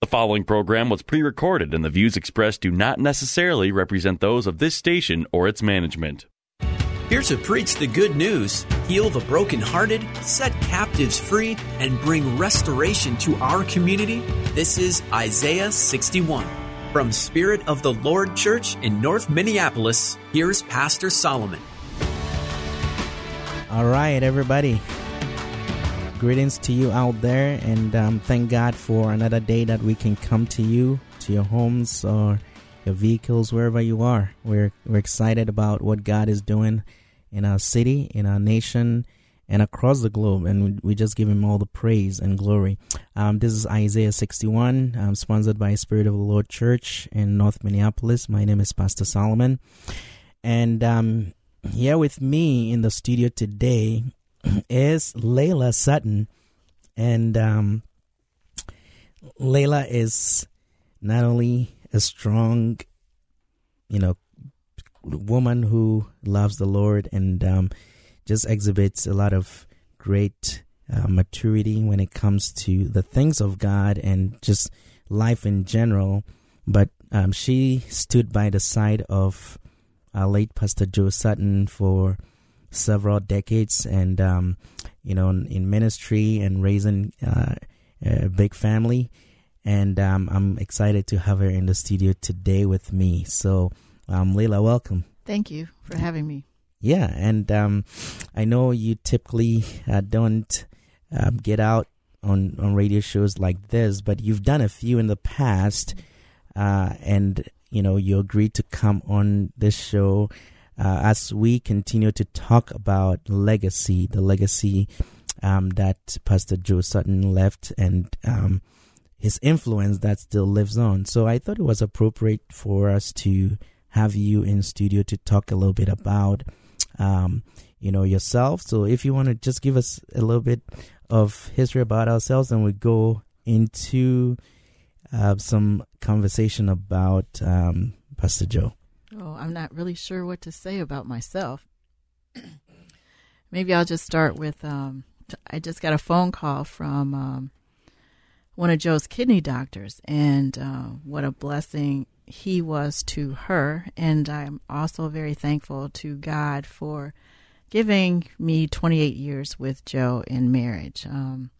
The following program was pre recorded, and the views expressed do not necessarily represent those of this station or its management. Here to preach the good news, heal the brokenhearted, set captives free, and bring restoration to our community, this is Isaiah 61. From Spirit of the Lord Church in North Minneapolis, here's Pastor Solomon. All right, everybody. Greetings to you out there, and um, thank God for another day that we can come to you, to your homes or your vehicles, wherever you are. We're we're excited about what God is doing in our city, in our nation, and across the globe, and we, just give Him all the praise and glory. Um, this is Isaiah 61, um, sponsored by Spirit of the Lord Church in North Minneapolis. My name is Pastor Solomon, and um, here with me in the studio today is Layla Sutton, and um, Layla is not only a strong, you know, woman who loves the Lord and um, just exhibits a lot of great uh, maturity when it comes to the things of God and just life in general. But um, she stood by the side of our late Pastor Joe Sutton for several decades and um, you know in, in, ministry and raising uh, a big family. And um, i'm excited to have her in the studio today with me. So um, layla welcome. Thank you for having me. Yeah and um, i know you typically uh, don't uh, get out on, on radio shows like this but you've done a few in the past uh, and you know you agreed to come on this show uh, as we continue to talk about legacy, the legacy um, that Pastor Joe Sutton left, and um, his influence that still lives on. So I thought it was appropriate for us to have you in studio to talk a little bit about, um, you know, yourself. So if you want to just give us a little bit of history about ourselves, and we go into uh, some conversation about um, Pastor Joe. Oh, I'm not really sure what to say about myself. Maybe I'll just start with um, I just got a phone call from um, one of Joe's kidney doctors, and uh, what a blessing he was to her. And I'm also very thankful to God for giving me 28 years with Joe in marriage. Um,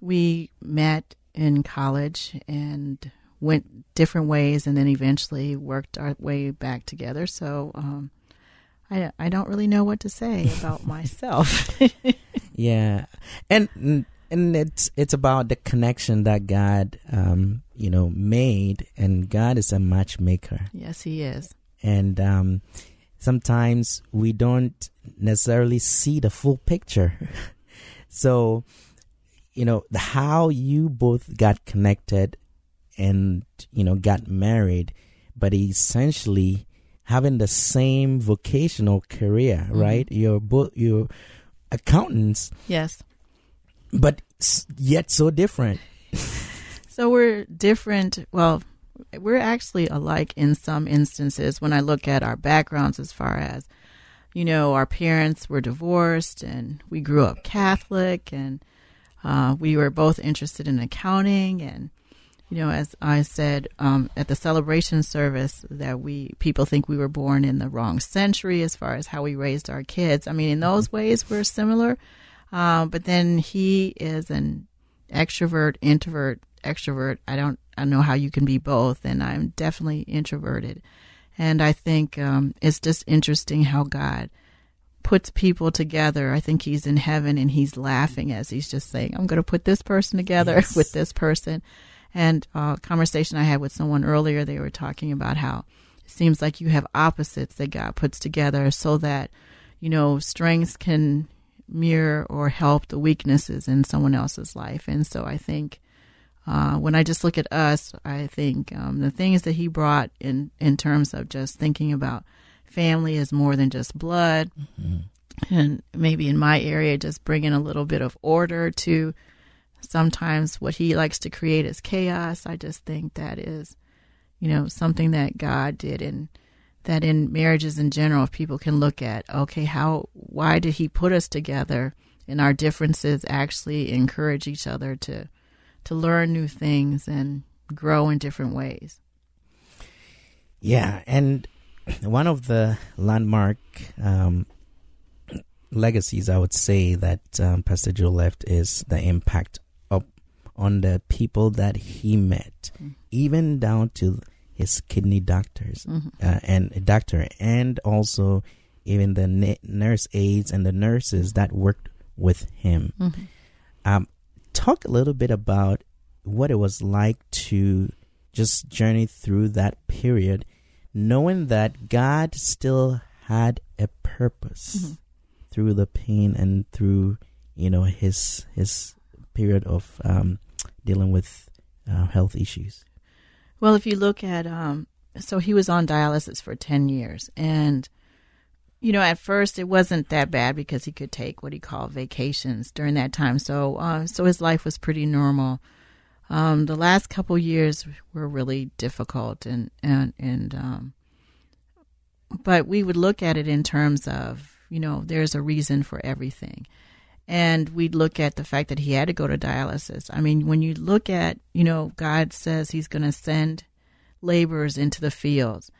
we met in college and went different ways and then eventually worked our way back together. So um, I I don't really know what to say about myself. yeah, and and it's it's about the connection that God um, you know made, and God is a matchmaker. Yes, He is. And um, sometimes we don't necessarily see the full picture. so you know how you both got connected and you know got married, but essentially having the same vocational career, mm-hmm. right? You're both you're accountants. Yes. But yet so different. so we're different. Well, we're actually alike in some instances when I look at our backgrounds as far as you know, our parents were divorced and we grew up Catholic and uh, we were both interested in accounting and you know, as I said um, at the celebration service, that we people think we were born in the wrong century as far as how we raised our kids. I mean, in those ways, we're similar. Uh, but then he is an extrovert, introvert, extrovert. I don't, I don't know how you can be both, and I'm definitely introverted. And I think um, it's just interesting how God puts people together. I think he's in heaven and he's laughing as he's just saying, "I'm going to put this person together yes. with this person." And a uh, conversation I had with someone earlier, they were talking about how it seems like you have opposites that God puts together so that, you know, strengths can mirror or help the weaknesses in someone else's life. And so I think Uh, when I just look at us, I think um, the things that he brought in in terms of just thinking about family is more than just blood, mm-hmm. and maybe in my area, just bringing a little bit of order to sometimes what he likes to create is chaos. I just think that is, you know, something that God did and that in marriages in general, if people can look at, okay, how, why did he put us together and our differences actually encourage each other to, to learn new things and grow in different ways. Yeah. And one of the landmark, um, legacies I would say that um, Pastor Joe left is the impact on the people that he met, mm-hmm. even down to his kidney doctors mm-hmm. uh, and doctor, and also even the na- nurse aides and the nurses that worked with him. Mm-hmm. Um, talk a little bit about what it was like to just journey through that period, knowing that God still had a purpose mm-hmm. through the pain and through you know his his period of um, dealing with uh, health issues? Well, if you look at, um, so he was on dialysis for 10 years. And, you know, at first it wasn't that bad because he could take what he called vacations during that time. So, uh, so his life was pretty normal. Um, the last couple years were really difficult and, and, and, um, but we would look at it in terms of, you know, there's a reason for everything and we'd look at the fact that he had to go to dialysis. I mean, when you look at, you know, God says he's going to send laborers into the fields.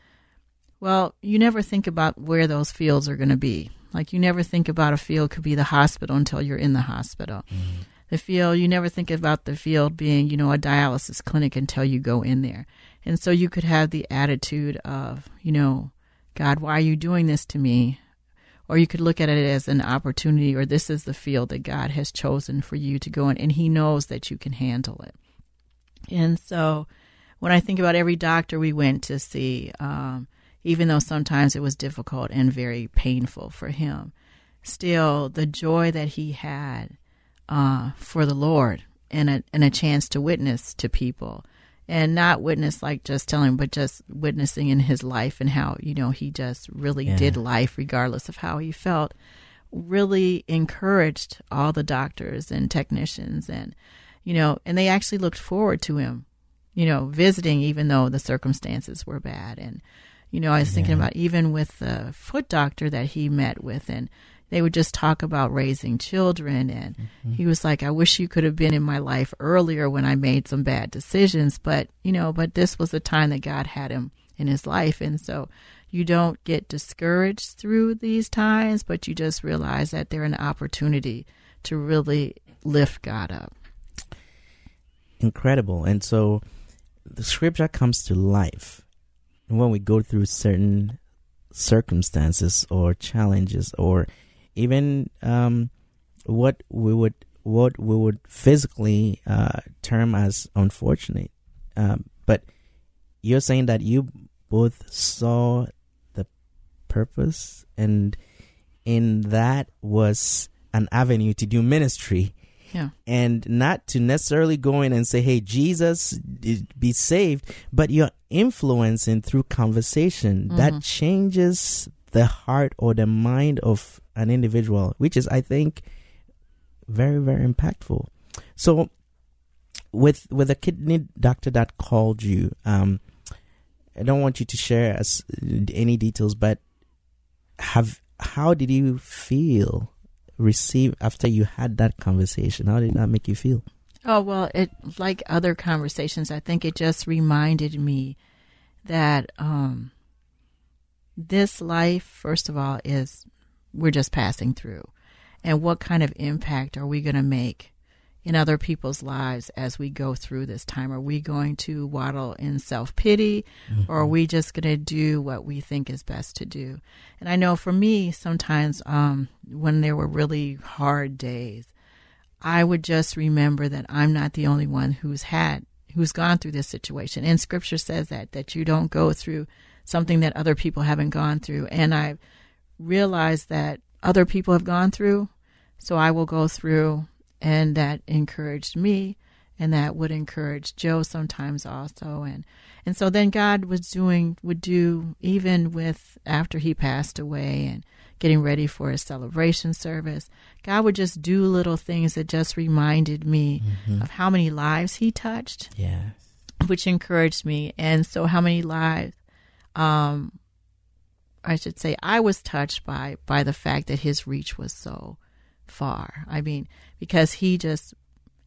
Well, you never think about where those fields are going to be. Like you never think about a field could be the hospital until you're in the hospital. Mm-hmm. The field, you never think about the field being, you know, a dialysis clinic until you go in there. And so you could have the attitude of, you know, God, why are you doing this to me? Or you could look at it as an opportunity or this is the field that God has chosen for you to go in and he knows that you can handle it. And so when I think about every doctor we went to see, um, even though sometimes it was difficult and very painful for him, still the joy that he had uh, for the Lord and a, and a chance to witness to people and not witness like just telling, but just witnessing in his life and how, you know, he just really yeah. did life regardless of how he felt, really encouraged all the doctors and technicians and, you know, and they actually looked forward to him, you know, visiting even though the circumstances were bad. And, you know, I was thinking about even with the foot doctor that he met with and, they would just talk about raising children. And mm-hmm. he was like i wish you could have been in my life earlier when i made some bad decisions. But you know but this was the time that god had him in his life. And so you don't get discouraged through these times but you just realize that they're an opportunity to really lift god up. Incredible. And so the scripture comes to life when we go through certain circumstances or challenges or even um, what we would what we would physically uh, term as unfortunate. Um, but you're saying that you both saw the purpose, and in that was an avenue to do ministry. Yeah. And not to necessarily go in and say, hey, Jesus, be saved, but you're influencing through conversation mm-hmm. that changes the heart or the mind of an individual, which is, I think, very, very impactful. So, with with a kidney doctor that called you, um, I don't want you to share us any details, but have how did you feel receive after you had that conversation? How did that make you feel? Oh well, it like other conversations. I think it just reminded me that um, this life, first of all, is we're just passing through. And what kind of impact are we going to make in other people's lives as we go through this time? Are we going to waddle in self pity mm-hmm. or are we just going to do what we think is best to do? And I know for me, sometimes um, when there were really hard days, I would just remember that I'm not the only one who's had, who's gone through this situation. And scripture says that, that you don't go through something that other people haven't gone through. And I realized that other people have gone through, so I will go through. And that encouraged me. and that would encourage Joe sometimes also and and so then God was doing would do even with after he passed away and getting ready for his celebration service God would just do little things that just reminded me Mm-hmm. of how many lives he touched Yes. which encouraged me and so how many lives um I should say I was touched by by the fact that his reach was so far. I mean, because he just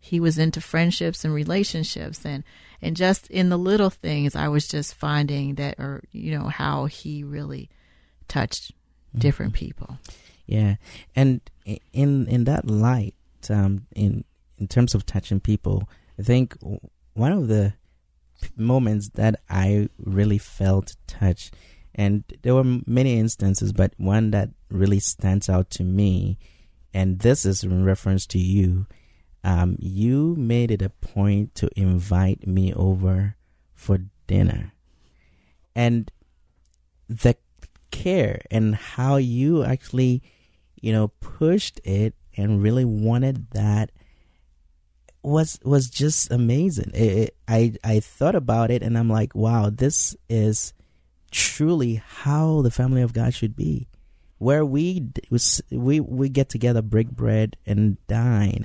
he was into friendships and relationships and and just in the little things I was just finding that or you know how he really touched different people. Yeah, and in in that light, um, in in terms of touching people, I think one of the p- moments that I really felt touched, and there were many instances, but one that really stands out to me, and this is in reference to you. Um, you made it a point to invite me over for dinner, and the care and how you actually you know pushed it and really wanted that was was just amazing it, it- i i thought about it and i'm like wow this is truly how the family of god should be where we we we get together break bread and dine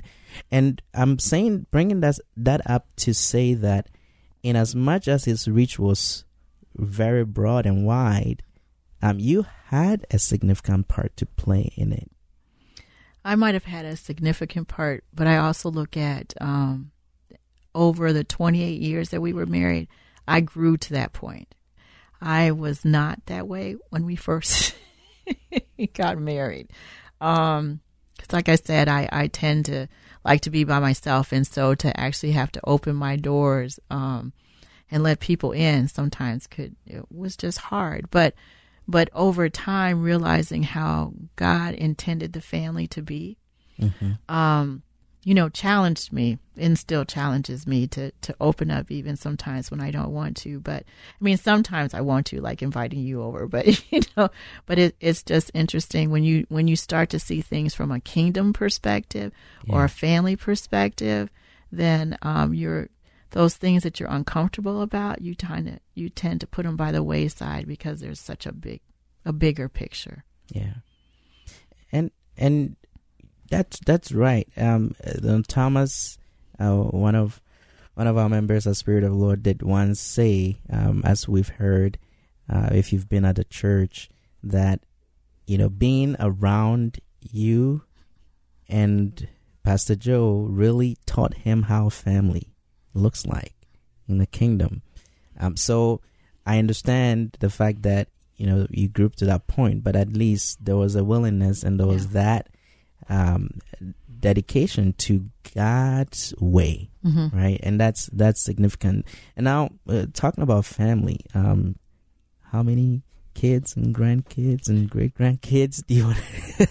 and i'm saying bringing that that up to say that in as much as his reach was very broad and wide um, you had a significant part to play in it. I might have had a significant part, but I also look at um, over the 28 years that we were married, I grew to that point. I was not that way when we first got married. Um, 'cause like I said, I, I tend to like to be by myself. And so to actually have to open my doors um, and let people in sometimes could, it was just hard. But but over time realizing how God intended the family to be, um, you know, challenged me and still challenges me to to open up even sometimes when I don't want to. But I mean, sometimes I want to, like inviting you over. But you know, but it, it's just interesting when you when you start to see things from a kingdom perspective or a family perspective, then um, you're those things that you're uncomfortable about, you tend to you tend to put them by the wayside because there's such a big a bigger picture. Yeah, and and that's that's right. Um, Thomas, uh, one of one of our members of Spirit of Lord, did once say, um, as we've heard, uh, if you've been at a church, that you know being around you and Pastor Joe really taught him how family looks like in the kingdom. Um, so I understand the fact that you know you grew to that point, but at least there was a willingness and there was Yeah. that um, dedication to God's way, Mm-hmm. right? And that's that's significant. And now uh, talking about family, um, how many kids and grandkids and great grandkids do you want?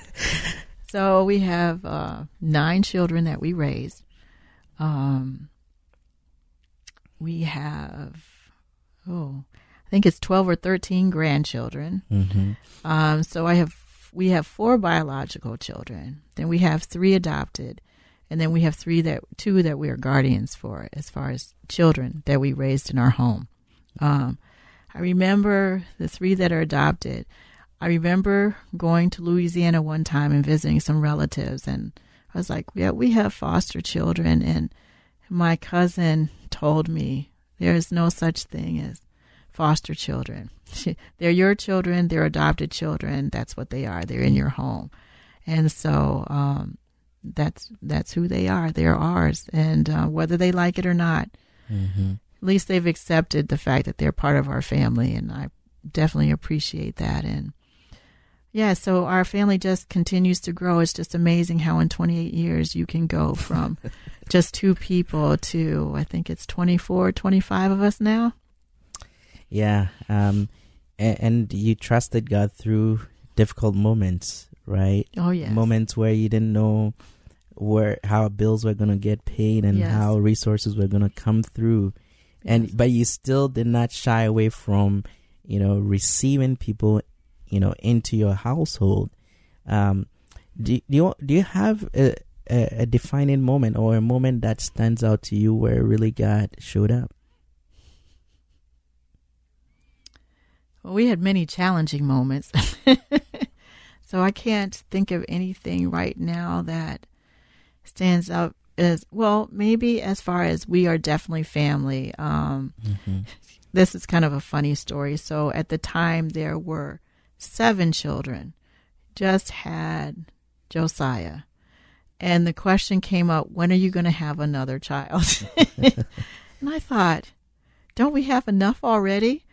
So we have uh, nine children that we raised. Um, we have oh, I think it's twelve or thirteen grandchildren. mm-hmm. Um, so I have we have four biological children. Then we have three adopted, and then we have three that two that we are guardians for, as far as children that we raised in our home. Um, I remember the three that are adopted. I remember going to Louisiana one time and visiting some relatives, and I was like, "Yeah, we have foster children." And my cousin told me there is no such thing as foster children. they're your children, they're adopted children. That's what they are. They're in your home, and so um, that's that's who they are. They're ours, and uh, whether they like it or not, Mm-hmm. at least they've accepted the fact that they're part of our family, and I definitely appreciate that. And yeah, so our family just continues to grow. It's just amazing how in 28 years you can go from just two people to I think it's 24, 25 of us now. Yeah, um, and, and you trusted God through difficult moments, right? Oh yeah, Moments where you didn't know where how bills were gonna get paid and Yes. how resources were gonna come through, and but you still did not shy away from you know receiving people you know into your household. Um, do, do you do you have a, a, a defining moment or a moment that stands out to you where really God showed up? Well, we had many challenging moments. so I can't think of anything right now that stands out as well, maybe as far as we are definitely family. Um, mm-hmm. This is kind of a funny story. So at the time, there were seven children, just had Josiah. And the question came up, when are you going to have another child? and I thought, don't we have enough already?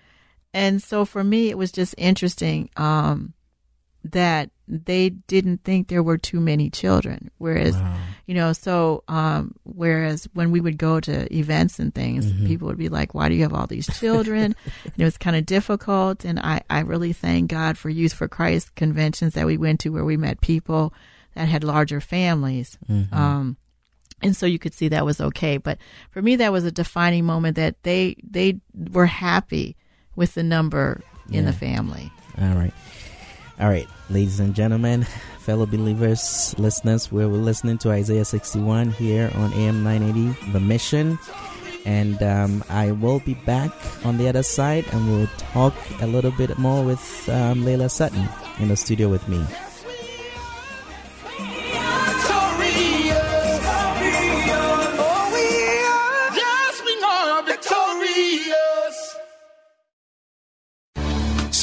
And so for me, it was just interesting um, that they didn't think there were too many children. Whereas, wow. you know, so um, whereas when we would go to events and things, mm-hmm. people would be like, "Why do you have all these children?" and it was kind of difficult. And I, I really thank God for Youth for Christ conventions that we went to, where we met people that had larger families. Mm-hmm. Um, and so you could see that was okay. But for me, that was a defining moment that they they were happy with the number in yeah. the family. All right. All right, ladies and gentlemen, fellow believers, listeners, we're listening to Isaiah 61 here on AM 980, The Mission. And um, I will be back on the other side and we'll talk a little bit more with um, Layla Sutton in the studio with me.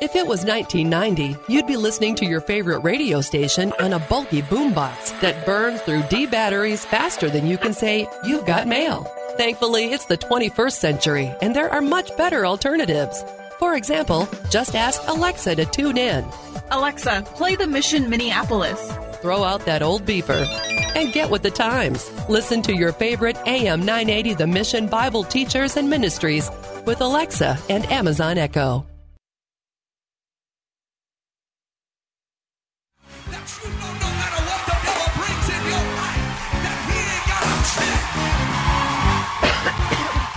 If it was 1990, you'd be listening to your favorite radio station on a bulky boombox that burns through D batteries faster than you can say, You've got mail. Thankfully, it's the 21st century, and there are much better alternatives. For example, just ask Alexa to tune in. Alexa, play the Mission Minneapolis. Throw out that old beeper and get with the times. Listen to your favorite AM 980 The Mission Bible teachers and ministries with Alexa and Amazon Echo.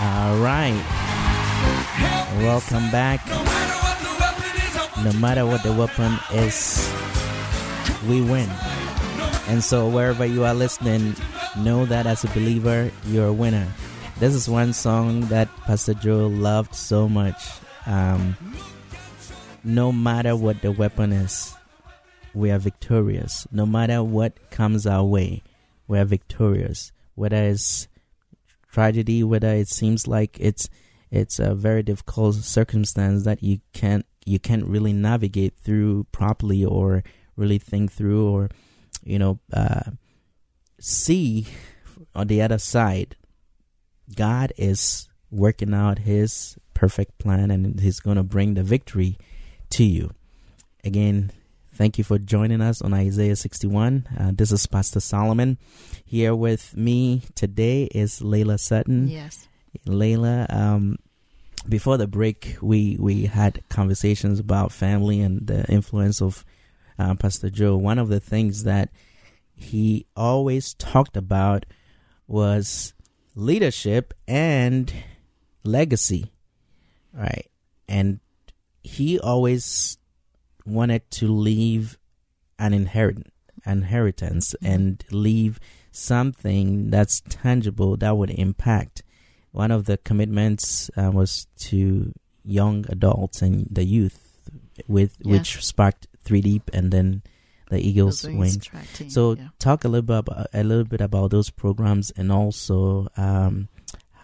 All right. Welcome back. No matter what the weapon is, we win. And so, wherever you are listening, know that as a believer, you're a winner. This is one song that Pastor Joe loved so much. Um, no matter what the weapon is, we are victorious. No matter what comes our way, we are victorious. Whether it's tragedy, whether it seems like it's it's a very difficult circumstance that you can't you can't really navigate through properly or really think through or you know uh, see on the other side. God is working out his perfect plan and he's going to bring the victory to you. Again Thank you for joining us on Isaiah 61. Uh, this is Pastor Solomon. Here with me today is Layla Sutton. Yes. Layla, um, before the break, we, we had conversations about family and the influence of uh, Pastor Joe. One of the things that he always talked about was leadership and legacy, right? And he always wanted to leave an inherit inheritance mm-hmm. and leave something that's tangible that would impact. One of the commitments uh, was to young adults and the youth, with yeah. which sparked Three Deep and then the Eagles Wing. So, yeah. talk a little bit about, a little bit about those programs and also um,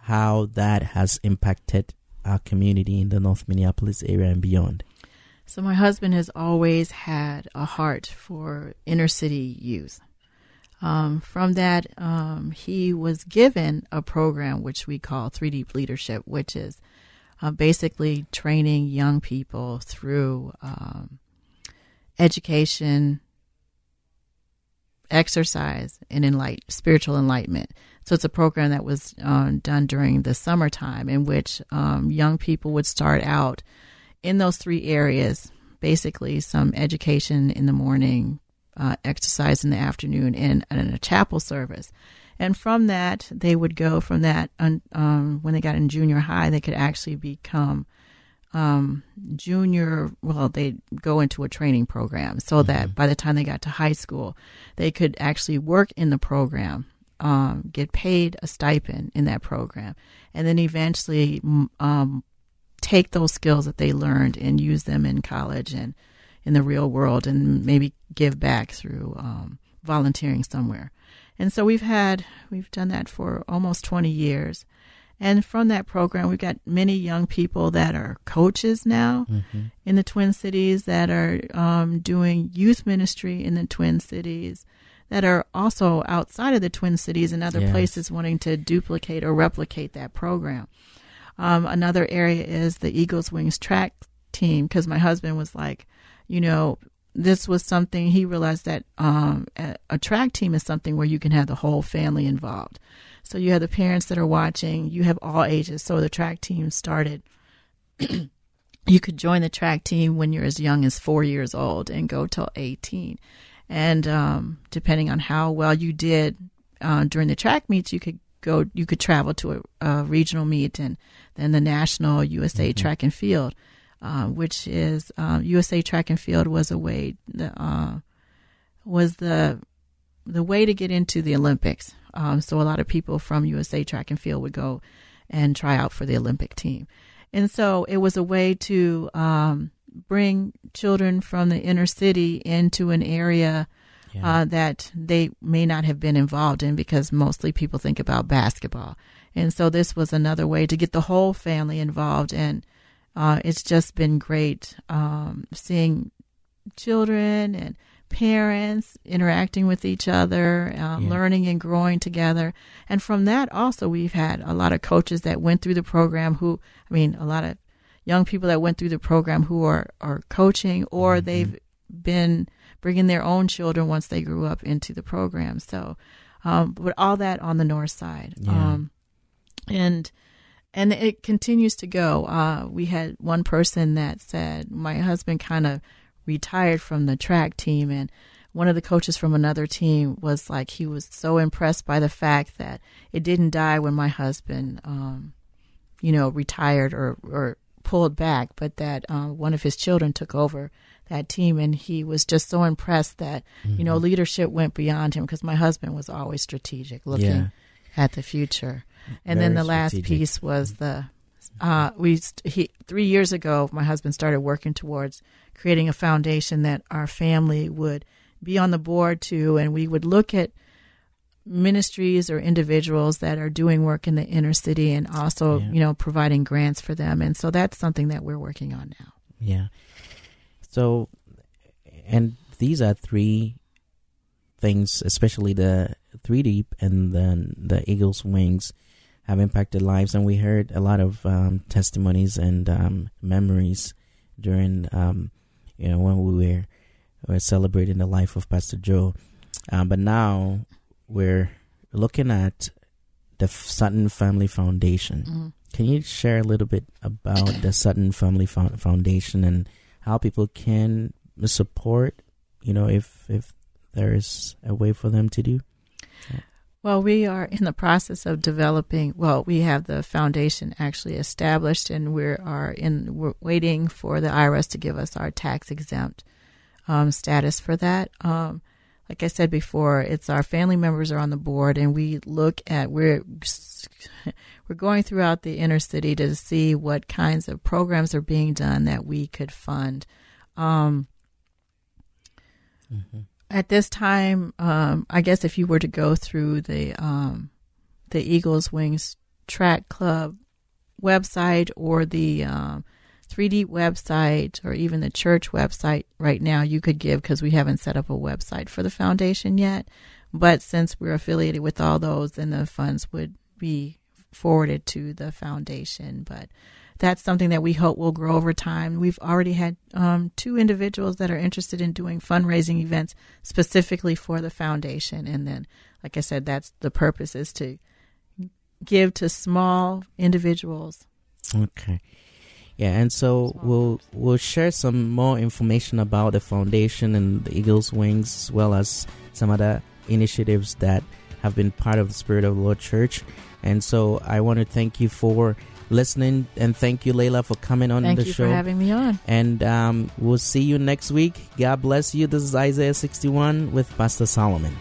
how that has impacted our community in the North Minneapolis area and beyond. So, my husband has always had a heart for inner city youth. Um, from that, um, he was given a program which we call 3D Leadership, which is uh, basically training young people through um, education, exercise and enlight spiritual enlightenment. So it's a program that was um, done during the summertime in which um, young people would start out in those three areas basically some education in the morning, uh, exercise in the afternoon, and, and a chapel service. And from that, they would go from that, um, when they got in junior high, they could actually become um, junior, well, they'd go into a training program so mm-hmm. that by the time they got to high school, they could actually work in the program, um, get paid a stipend in that program, and then eventually um, take those skills that they learned and use them in college and in the real world and maybe give back through um, volunteering somewhere. And so we've had, we've done that for almost 20 years. And from that program, we've got many young people that are coaches now mm-hmm. in the Twin Cities that are um, doing youth ministry in the Twin Cities, that are also outside of the Twin Cities and other yes. places wanting to duplicate or replicate that program. Um, another area is the Eagles Wings track team because my husband was like, you know, this was something he realized that um, a, track team is something where you can have the whole family involved. So you have the parents that are watching, you have all ages. So the track team started. you could join the track team when you're as young as four years old and go till 18. And um, depending on how well you did uh, during the track meets, you could go, you could travel to a, a regional meet and then the national USA mm-hmm. track and field, uh, which is uh, USA track and field was a way, the, uh, was the the way to get into the Olympics. Um, so a lot of people from USA Track and Field would go and try out for the Olympic team. And so it was a way to um, bring children from the inner city into an area yeah. uh, that they may not have been involved in because mostly people think about basketball. And so this was another way to get the whole family involved. And uh, it's just been great um, seeing children and parents interacting with each other, um, yeah. learning and growing together. And from that, also, we've had a lot of coaches that went through the program who, I mean, a lot of young people that went through the program who are, are coaching or mm-hmm. they've been bringing their own children once they grew up into the program. So, um, but all that on the north side. Yeah. Um, and, and it continues to go. Uh, we had one person that said, my husband kind of retired from the track team and one of the coaches from another team was like he was so impressed by the fact that it didn't die when my husband um, you know retired or or pulled back but that uh, one of his children took over that team and he was just so impressed that mm-hmm. you know mm-hmm. leadership went beyond him because my husband was always strategic looking yeah. at the future and Very then the last piece was the uh, we he three years ago my husband started working towards creating a foundation that our family would be on the board to, and we would look at ministries or individuals that are doing work in the inner city and also, yeah. you know, providing grants for them. And so that's something that we're working on now. Yeah. So, and these are three things, especially the three deep and then the eagle's wings have impacted lives. And we heard a lot of um, testimonies and um, memories during um, you know, when we were, were celebrating the life of Pastor Joe. Um, but now we're looking at the Sutton Family Foundation. Mm-hmm. Can you share a little bit about the Sutton Family Foundation and how people can support? You know, if if there is a way for them to do. Well, we are in the process of developing. Well, we have the foundation actually established, and we are in. We're waiting for the IRS to give us our tax exempt um, status for that. Um, like I said before, it's our family members are on the board, and we look at we're we're going throughout the inner city to see what kinds of programs are being done that we could fund. Um, mm-hmm at this time, um, I guess if you were to go through the um, the Eagles Wings Track Club website or the um, 3D website or even the church website right now, you could give because we haven't set up a website for the foundation yet. But since we're affiliated with all those, then the funds would be forwarded to the foundation. But that's something that we hope will grow over time. We've already had um, two individuals that are interested in doing fundraising events specifically for the foundation. And then, like I said, that's the purpose is to give to small individuals. Okay. Yeah, and so we'll we'll share some more information about the foundation and the Eagles Wings, as well as some other initiatives that have been part of the Spirit of the Lord Church. And so I want to thank you for listening and thank you, Layla, for coming on thank the you show. for having me on. And um, we'll see you next week. God bless you. This is Isaiah 61 with Pastor Solomon.